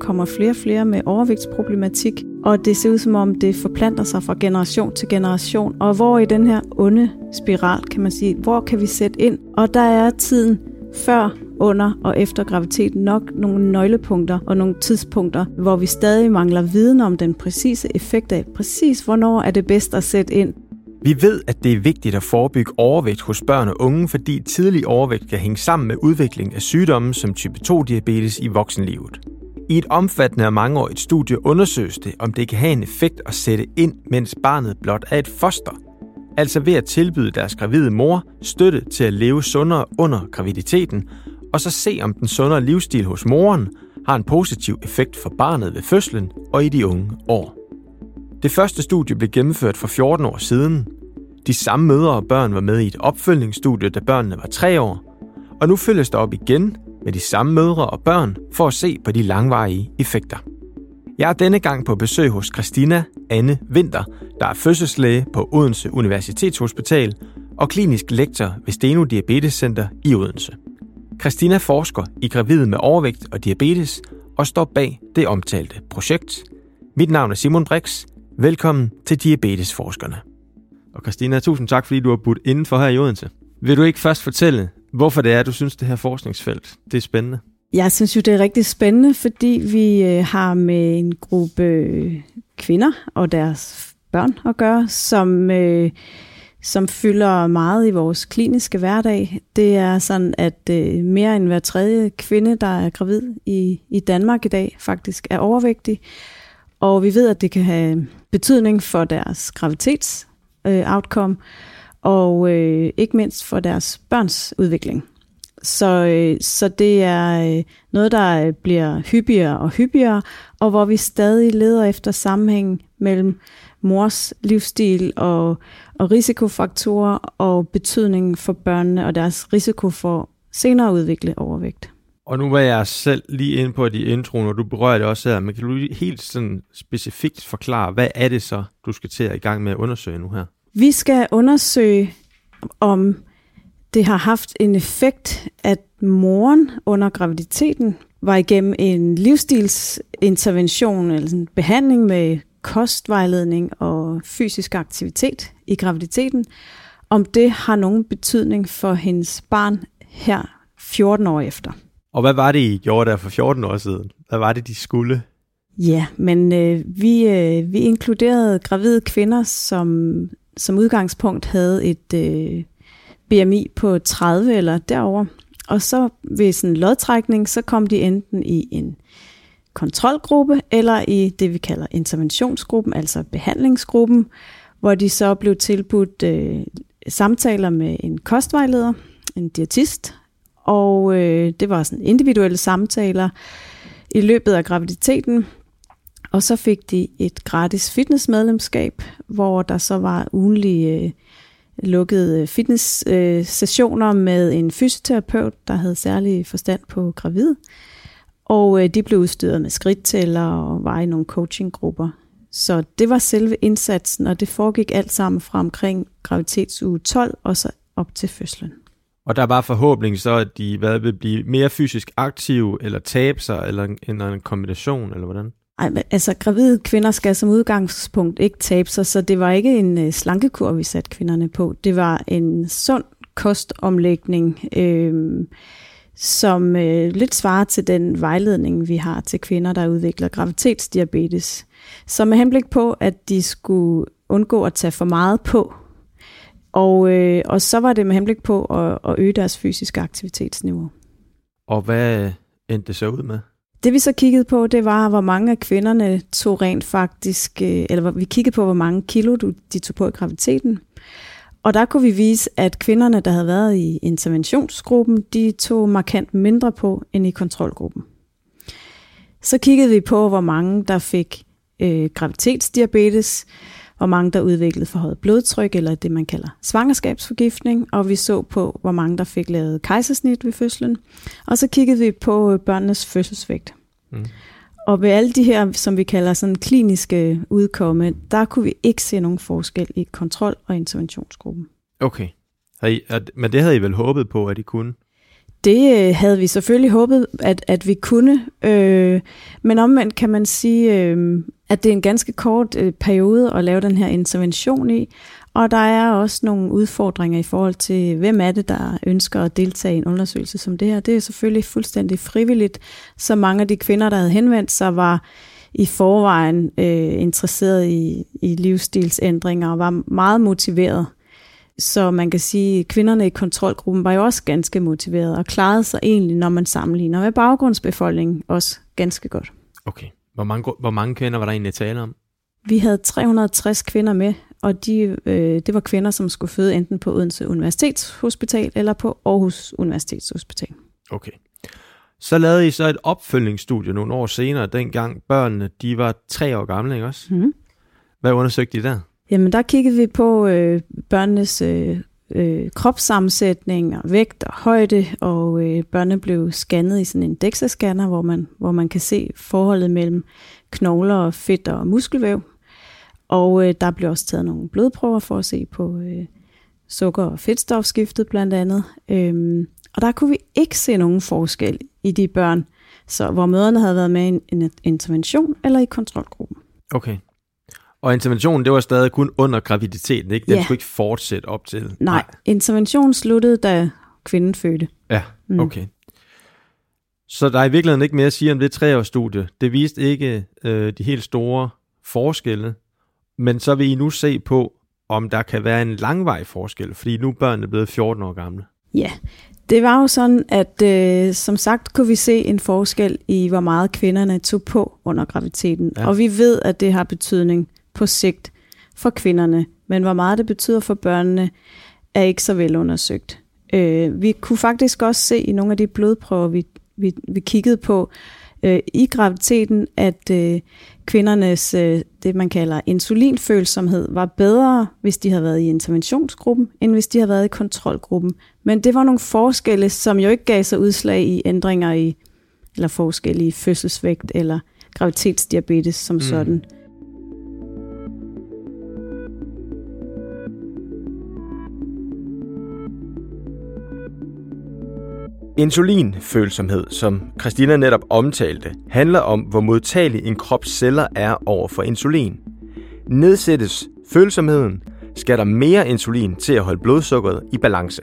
kommer flere og flere med overvægtsproblematik, og det ser ud som om, det forplanter sig fra generation til generation. Og hvor i den her onde spiral, kan man sige, hvor kan vi sætte ind? Og der er tiden før, under og efter graviditet nok nogle nøglepunkter og nogle tidspunkter, hvor vi stadig mangler viden om den præcise effekt af præcis, hvornår er det bedst at sætte ind. Vi ved, at det er vigtigt at forebygge overvægt hos børn og unge, fordi tidlig overvægt kan hænge sammen med udvikling af sygdomme som type 2-diabetes i voksenlivet. I et omfattende og mangeårigt studie undersøges det, om det kan have en effekt at sætte ind, mens barnet blot er et foster. Altså ved at tilbyde deres gravide mor støtte til at leve sundere under graviditeten, og så se om den sundere livsstil hos moren har en positiv effekt for barnet ved fødslen og i de unge år. Det første studie blev gennemført for 14 år siden. De samme mødre og børn var med i et opfølgningsstudie, da børnene var 3 år. Og nu følges der op igen med de samme mødre og børn for at se på de langvarige effekter. Jeg er denne gang på besøg hos Christina Anne Winter, der er fødselslæge på Odense Universitetshospital og klinisk lektor ved Steno Diabetes Center i Odense. Christina forsker i gravide med overvægt og diabetes og står bag det omtalte projekt. Mit navn er Simon Brix. Velkommen til Diabetesforskerne. Og Christina, tusind tak, fordi du har budt indenfor her i Odense. Vil du ikke først fortælle, hvorfor det er, du synes, det her forskningsfelt det er spændende? Jeg synes jo, det er rigtig spændende, fordi vi øh, har med en gruppe øh, kvinder og deres børn at gøre, som, øh, som fylder meget i vores kliniske hverdag. Det er sådan, at øh, mere end hver tredje kvinde, der er gravid i, i Danmark i dag, faktisk er overvægtig. Og vi ved, at det kan have betydning for deres graviditets øh, outcome, og øh, ikke mindst for deres børns udvikling. Så, øh, så det er øh, noget, der øh, bliver hyppigere og hyppigere, og hvor vi stadig leder efter sammenhæng mellem mors livsstil og, og risikofaktorer og betydningen for børnene og deres risiko for senere at udvikle overvægt. Og nu var jeg selv lige inde på de introen, og du berører det også her, men kan du helt sådan specifikt forklare, hvad er det så, du skal til at i gang med at undersøge nu her? Vi skal undersøge, om det har haft en effekt, at moren under graviditeten var igennem en livsstilsintervention eller en behandling med kostvejledning og fysisk aktivitet i graviditeten, om det har nogen betydning for hendes barn her 14 år efter. Og hvad var det, I gjorde der for 14 år siden? Hvad var det, de skulle? Ja, men øh, vi, øh, vi inkluderede gravide kvinder, som som udgangspunkt havde et øh, BMI på 30 eller derover. Og så ved sådan en lodtrækning, så kom de enten i en kontrolgruppe eller i det, vi kalder interventionsgruppen, altså behandlingsgruppen, hvor de så blev tilbudt øh, samtaler med en kostvejleder, en diætist, og øh, det var sådan individuelle samtaler i løbet af graviditeten. Og så fik de et gratis fitnessmedlemskab, hvor der så var ugenlige øh, lukkede øh, fitness øh, sessioner med en fysioterapeut, der havde særlig forstand på gravid. Og øh, de blev udstyret med skridttæller og var i nogle coachinggrupper. Så det var selve indsatsen, og det foregik alt sammen fra omkring graviditetsuge 12 og så op til fødslen. Og der var forhåbning så, at de hvad, vil blive mere fysisk aktive, eller tabe sig, eller en, eller en kombination, eller hvordan? Ej, men, altså gravide kvinder skal som udgangspunkt ikke tabe sig, så det var ikke en øh, slankekur, vi satte kvinderne på. Det var en sund kostomlægning, øh, som øh, lidt svarer til den vejledning, vi har til kvinder, der udvikler graviditetsdiabetes. Så med henblik på, at de skulle undgå at tage for meget på, og, øh, og så var det med henblik på at, at øge deres fysiske aktivitetsniveau. Og hvad endte det så ud med? Det vi så kiggede på, det var, hvor mange af kvinderne tog rent faktisk, øh, eller vi kiggede på, hvor mange kilo de tog på i graviditeten. Og der kunne vi vise, at kvinderne, der havde været i interventionsgruppen, de tog markant mindre på end i kontrolgruppen. Så kiggede vi på, hvor mange der fik øh, graviditetsdiabetes, hvor mange der udviklede forhøjet blodtryk, eller det man kalder svangerskabsforgiftning, og vi så på, hvor mange der fik lavet kejsersnit ved fødslen. Og så kiggede vi på børnenes fødselsvægt. Mm. Og ved alle de her, som vi kalder sådan kliniske udkomme, der kunne vi ikke se nogen forskel i kontrol- og interventionsgruppen. Okay. I, men det havde I vel håbet på, at I kunne? det øh, havde vi selvfølgelig håbet, at, at vi kunne. Øh, men omvendt kan man sige, øh, at det er en ganske kort øh, periode at lave den her intervention i. Og der er også nogle udfordringer i forhold til, hvem er det, der ønsker at deltage i en undersøgelse som det her. Det er selvfølgelig fuldstændig frivilligt. Så mange af de kvinder, der havde henvendt sig, var i forvejen øh, interesseret i, i livsstilsændringer og var meget motiveret. Så man kan sige, at kvinderne i kontrolgruppen var jo også ganske motiverede og klarede sig egentlig, når man sammenligner med baggrundsbefolkningen, også ganske godt. Okay. Hvor mange, hvor mange kvinder var der egentlig tale om? Vi havde 360 kvinder med, og de, øh, det var kvinder, som skulle føde enten på Odense Universitetshospital eller på Aarhus Universitetshospital. Okay. Så lavede I så et opfølgningsstudie nogle år senere, dengang børnene de var tre år gamle, ikke også? Mm. Hvad undersøgte I der? Jamen, der kiggede vi på øh, børnenes øh, øh, kropssammensætning og vægt og højde, og øh, børnene blev scannet i sådan en DEXA-scanner, hvor man, hvor man kan se forholdet mellem knogler og fedt og muskelvæv. Og øh, der blev også taget nogle blodprøver for at se på øh, sukker- og fedtstofskiftet blandt andet. Øhm, og der kunne vi ikke se nogen forskel i de børn, så hvor møderne havde været med i en, en intervention eller i kontrolgruppen. Okay. Og interventionen, det var stadig kun under graviditeten, ikke? Den Ja. skulle ikke fortsætte op til? Nej, interventionen sluttede, da kvinden fødte. Ja, Mm. okay. Så der er i virkeligheden ikke mere at sige om det treårsstudie. Det viste ikke øh, de helt store forskelle, men så vil I nu se på, om der kan være en langvej forskel, fordi nu er børnene blevet 14 år gamle. Ja, det var jo sådan, at øh, som sagt kunne vi se en forskel i, hvor meget kvinderne tog på under graviditeten. Ja. Og vi ved, at det har betydning på sigt for kvinderne, men hvor meget det betyder for børnene, er ikke så vel undersøgt. Øh, vi kunne faktisk også se i nogle af de blodprøver, vi, vi, vi kiggede på øh, i graviditeten, at øh, kvindernes, øh, det man kalder insulinfølsomhed, var bedre, hvis de havde været i interventionsgruppen, end hvis de havde været i kontrolgruppen. Men det var nogle forskelle, som jo ikke gav sig udslag i ændringer i, eller forskelle i fødselsvægt eller graviditetsdiabetes som mm. sådan. Insulinfølsomhed, som Christina netop omtalte, handler om, hvor modtagelig en krops celler er over for insulin. Nedsættes følsomheden, skal der mere insulin til at holde blodsukkeret i balance.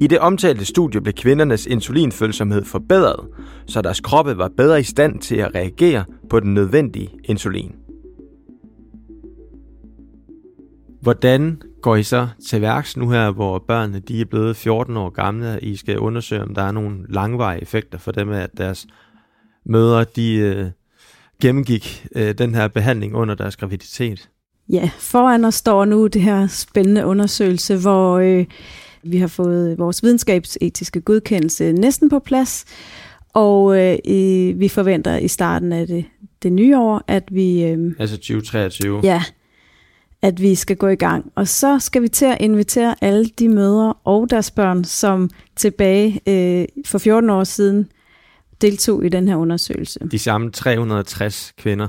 I det omtalte studie blev kvindernes insulinfølsomhed forbedret, så deres kroppe var bedre i stand til at reagere på den nødvendige insulin. Hvordan går I så til værks nu her, hvor børnene de er blevet 14 år gamle, og I skal undersøge, om der er nogle langvarige effekter for dem, at deres mødre de øh, gennemgik øh, den her behandling under deres graviditet? Ja, foran os står nu det her spændende undersøgelse, hvor øh, vi har fået vores videnskabsetiske godkendelse næsten på plads, og øh, vi forventer i starten af det, det nye år, at vi, øh, Altså 2023? ja, at vi skal gå i gang. Og så skal vi til at invitere alle de mødre og deres børn, som tilbage øh, for 14 år siden deltog i den her undersøgelse. De samme 360 kvinder.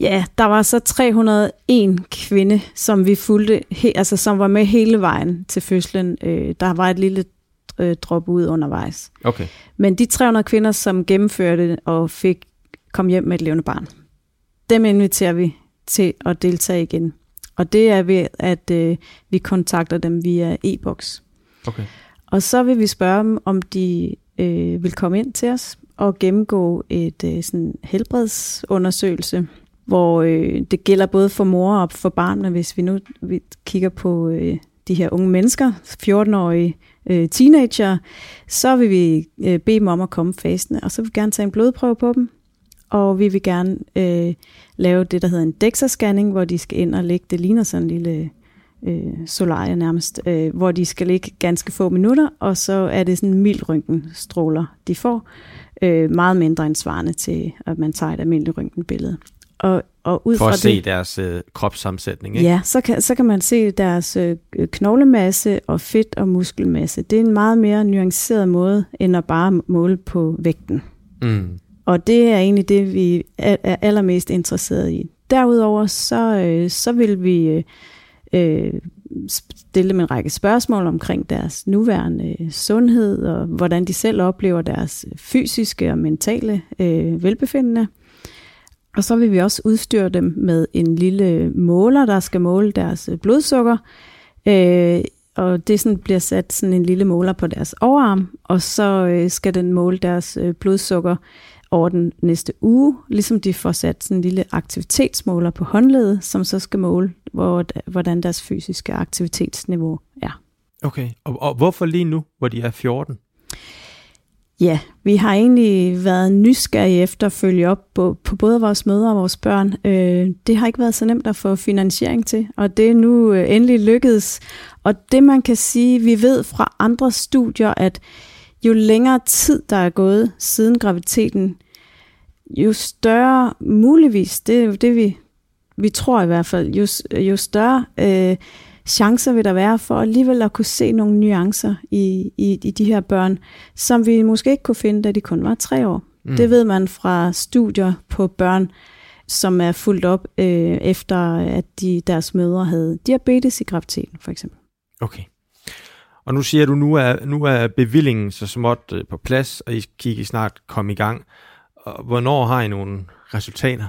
Ja, der var så 301 kvinde, som vi fulgte, he, altså som var med hele vejen til fødslen. Øh, der var et lille øh, drop ud undervejs. Okay. Men de 300 kvinder, som gennemførte og fik kom hjem med et levende barn, dem inviterer vi til at deltage igen. Og det er ved, at øh, vi kontakter dem via e-boks. Okay. Og så vil vi spørge dem, om de øh, vil komme ind til os og gennemgå et øh, sådan helbredsundersøgelse, hvor øh, det gælder både for mor og for barn, hvis vi nu vi kigger på øh, de her unge mennesker, 14-årige øh, teenager, så vil vi øh, bede dem om at komme fastende, og så vil vi gerne tage en blodprøve på dem, og vi vil gerne øh, lave det, der hedder en DEXA-scanning, hvor de skal ind og lægge, det ligner sådan en lille øh, solarie nærmest, øh, hvor de skal ligge ganske få minutter, og så er det sådan mild røntgenstråler, de får, øh, meget mindre end svarende til, at man tager et almindeligt røntgenbillede. Og, og ud For fra at se det, deres øh, kropssammensætning, ikke? Ja, så kan, så kan man se deres øh, knoglemasse og fedt og muskelmasse. Det er en meget mere nuanceret måde, end at bare måle på vægten. Mm. Og det er egentlig det, vi er, allermest interesseret i. Derudover så, øh, så vil vi øh, øh stille dem en række spørgsmål omkring deres nuværende øh, sundhed, og hvordan de selv oplever deres øh, fysiske og mentale øh, velbefindende. Og så vil vi også udstyre dem med en lille måler, der skal måle deres blodsukker. Øh, og det sådan bliver sat sådan en lille måler på deres overarm, og så øh, skal den måle deres øh, blodsukker over den næste uge, ligesom de får sat sådan en lille aktivitetsmåler på håndledet, som så skal måle, hvor, hvordan deres fysiske aktivitetsniveau er. Okay, og, og hvorfor lige nu, hvor de er 14? Ja, vi har egentlig været nysgerrige efter at følge op på, på både vores mødre og vores børn. Øh, det har ikke været så nemt at få finansiering til, og det er nu øh, endelig lykkedes. Og det man kan sige, vi ved fra andre studier, at jo længere tid der er gået siden graviditeten, jo større muligvis, det er jo det vi, vi tror i hvert fald, jo, jo større øh, chancer vil der være for alligevel at kunne se nogle nuancer i, i, i de her børn, som vi måske ikke kunne finde, da de kun var tre år. Mm. Det ved man fra studier på børn, som er fuldt op øh, efter, at de, deres mødre havde diabetes i graviditeten, for eksempel. Okay. Og nu siger du, nu er, nu er bevillingen så småt øh, på plads, og I kigger snart komme i gang. Og hvornår har I nogle resultater?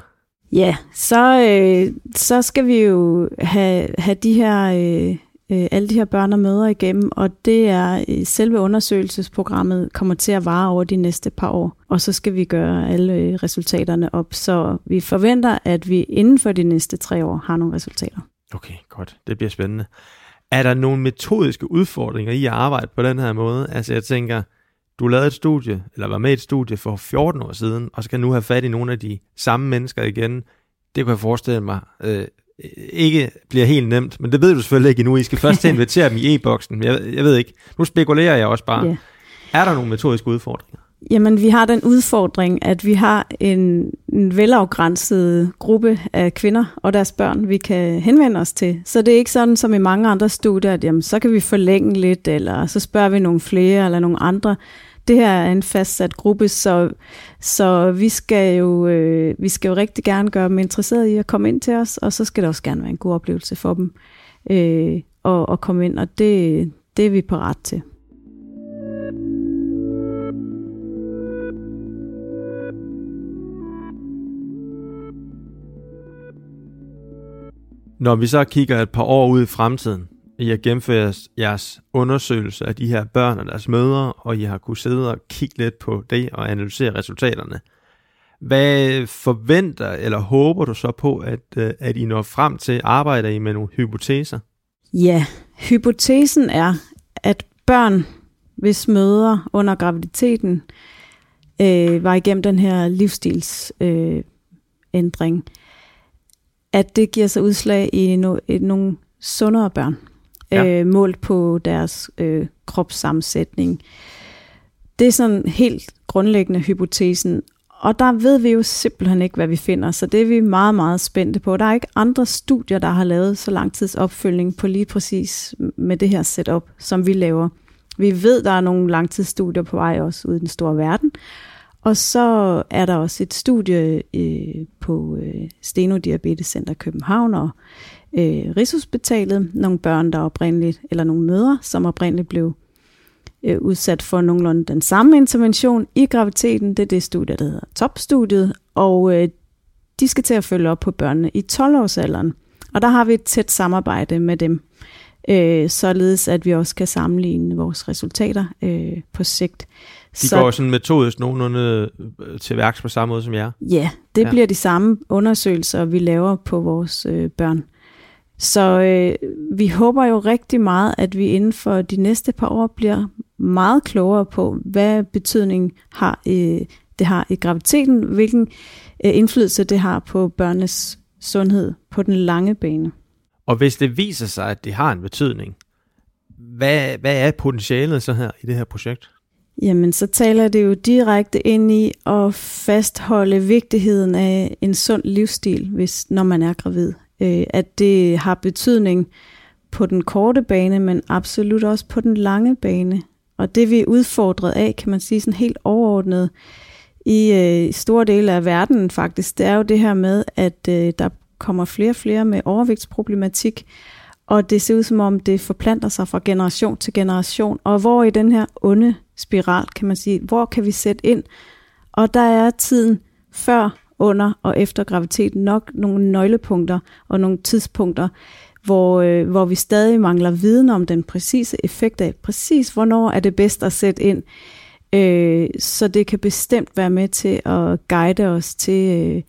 Ja, så, øh, så skal vi jo have, have de her, øh, øh, alle de her børn og mødre igennem, og det er øh, selve undersøgelsesprogrammet kommer til at vare over de næste par år, og så skal vi gøre alle resultaterne op, så vi forventer, at vi inden for de næste tre år har nogle resultater. Okay, godt. Det bliver spændende. Er der nogle metodiske udfordringer i at arbejde på den her måde? Altså jeg tænker, du lavede et studie, eller var med i et studie for 14 år siden, og skal nu have fat i nogle af de samme mennesker igen. Det kan jeg forestille mig øh, ikke bliver helt nemt, men det ved du selvfølgelig ikke endnu. I skal først invitere dem i e-boksen. Jeg, jeg ved ikke. Nu spekulerer jeg også bare. Yeah. Er der nogle metodiske udfordringer? Jamen, vi har den udfordring, at vi har en, en velafgrænset gruppe af kvinder og deres børn, vi kan henvende os til. Så det er ikke sådan som i mange andre studier, at jamen, så kan vi forlænge lidt, eller så spørger vi nogle flere eller nogle andre. Det her er en fastsat gruppe, så, så vi, skal jo, øh, vi skal jo rigtig gerne gøre dem interesserede i at komme ind til os, og så skal det også gerne være en god oplevelse for dem øh, at, at komme ind, og det, det er vi parat til. Når vi så kigger et par år ud i fremtiden, I har gennemført jeres undersøgelse af de her børn og deres mødre, og I har kunne sidde og kigge lidt på det og analysere resultaterne. Hvad forventer eller håber du så på, at, øh, at I når frem til? Arbejder I med nogle hypoteser? Ja, hypotesen er, at børn, hvis mødre under graviditeten øh, var igennem den her livsstilsændring, øh, at det giver sig udslag i no, et, nogle sundere børn, ja. øh, målt på deres øh, kropssammensætning. Det er sådan helt grundlæggende hypotesen, og der ved vi jo simpelthen ikke, hvad vi finder, så det er vi meget, meget spændte på. Der er ikke andre studier, der har lavet så lang tids opfølgning på lige præcis med det her setup, som vi laver. Vi ved, der er nogle langtidsstudier på vej også ude i den store verden, og så er der også et studie øh, på øh, Steno Center København og øh, Rigshospitalet. Nogle børn, der oprindeligt, eller nogle mødre, som oprindeligt blev øh, udsat for nogenlunde den samme intervention i graviditeten. Det er det studie, der hedder topstudiet. Og øh, de skal til at følge op på børnene i 12-årsalderen. Og der har vi et tæt samarbejde med dem, øh, således at vi også kan sammenligne vores resultater øh, på sigt. De så, går sådan metodisk nogenlunde øh, til værks på samme måde som jer? Ja, det ja. bliver de samme undersøgelser, vi laver på vores øh, børn. Så øh, vi håber jo rigtig meget, at vi inden for de næste par år bliver meget klogere på, hvad betydning har øh, det har i graviditeten, hvilken øh, indflydelse det har på børnenes sundhed på den lange bane. Og hvis det viser sig, at det har en betydning, hvad, hvad er potentialet så her i det her projekt? Jamen, så taler det jo direkte ind i at fastholde vigtigheden af en sund livsstil, hvis når man er gravid. Øh, at det har betydning på den korte bane, men absolut også på den lange bane. Og det vi er udfordret af, kan man sige sådan helt overordnet, i øh, store dele af verden faktisk, det er jo det her med, at øh, der kommer flere og flere med overvægtsproblematik, og det ser ud som om, det forplanter sig fra generation til generation. Og hvor i den her onde spiral, kan man sige, hvor kan vi sætte ind? Og der er tiden før, under og efter graviditeten nok nogle nøglepunkter og nogle tidspunkter, hvor, øh, hvor vi stadig mangler viden om den præcise effekt af præcis, hvornår er det bedst at sætte ind. Øh, så det kan bestemt være med til at guide os til øh,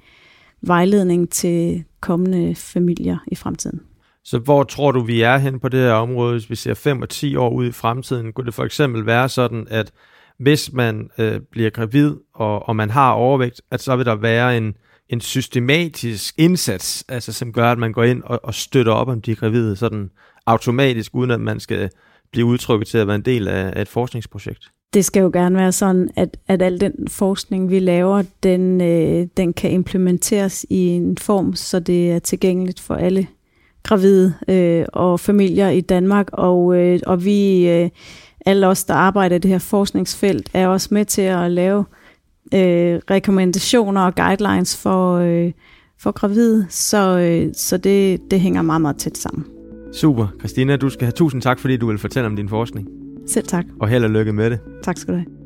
vejledning til kommende familier i fremtiden. Så hvor tror du, vi er hen på det her område, hvis vi ser 5 og 10 år ud i fremtiden? Kunne det for eksempel være sådan, at hvis man øh, bliver gravid, og, og man har overvægt, at så vil der være en, en systematisk indsats, altså som gør, at man går ind og, og støtter op om de gravide sådan automatisk, uden at man skal blive udtrykket til at være en del af, af et forskningsprojekt? Det skal jo gerne være sådan, at, at al den forskning, vi laver, den, øh, den kan implementeres i en form, så det er tilgængeligt for alle gravide øh, og familier i Danmark, og, øh, og vi, øh, alle os, der arbejder i det her forskningsfelt, er også med til at lave øh, rekommendationer og guidelines for, øh, for gravide, så, øh, så det, det hænger meget, meget tæt sammen. Super. Christina, du skal have tusind tak, fordi du vil fortælle om din forskning. Selv tak. Og held og lykke med det. Tak skal du have.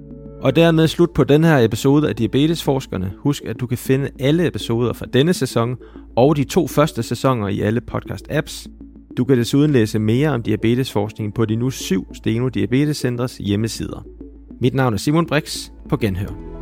Og dermed slut på den her episode af Diabetesforskerne. Husk, at du kan finde alle episoder fra denne sæson og de to første sæsoner i alle podcast-apps. Du kan desuden læse mere om diabetesforskning på de nu syv Steno Diabetescentres hjemmesider. Mit navn er Simon Brix. På genhør.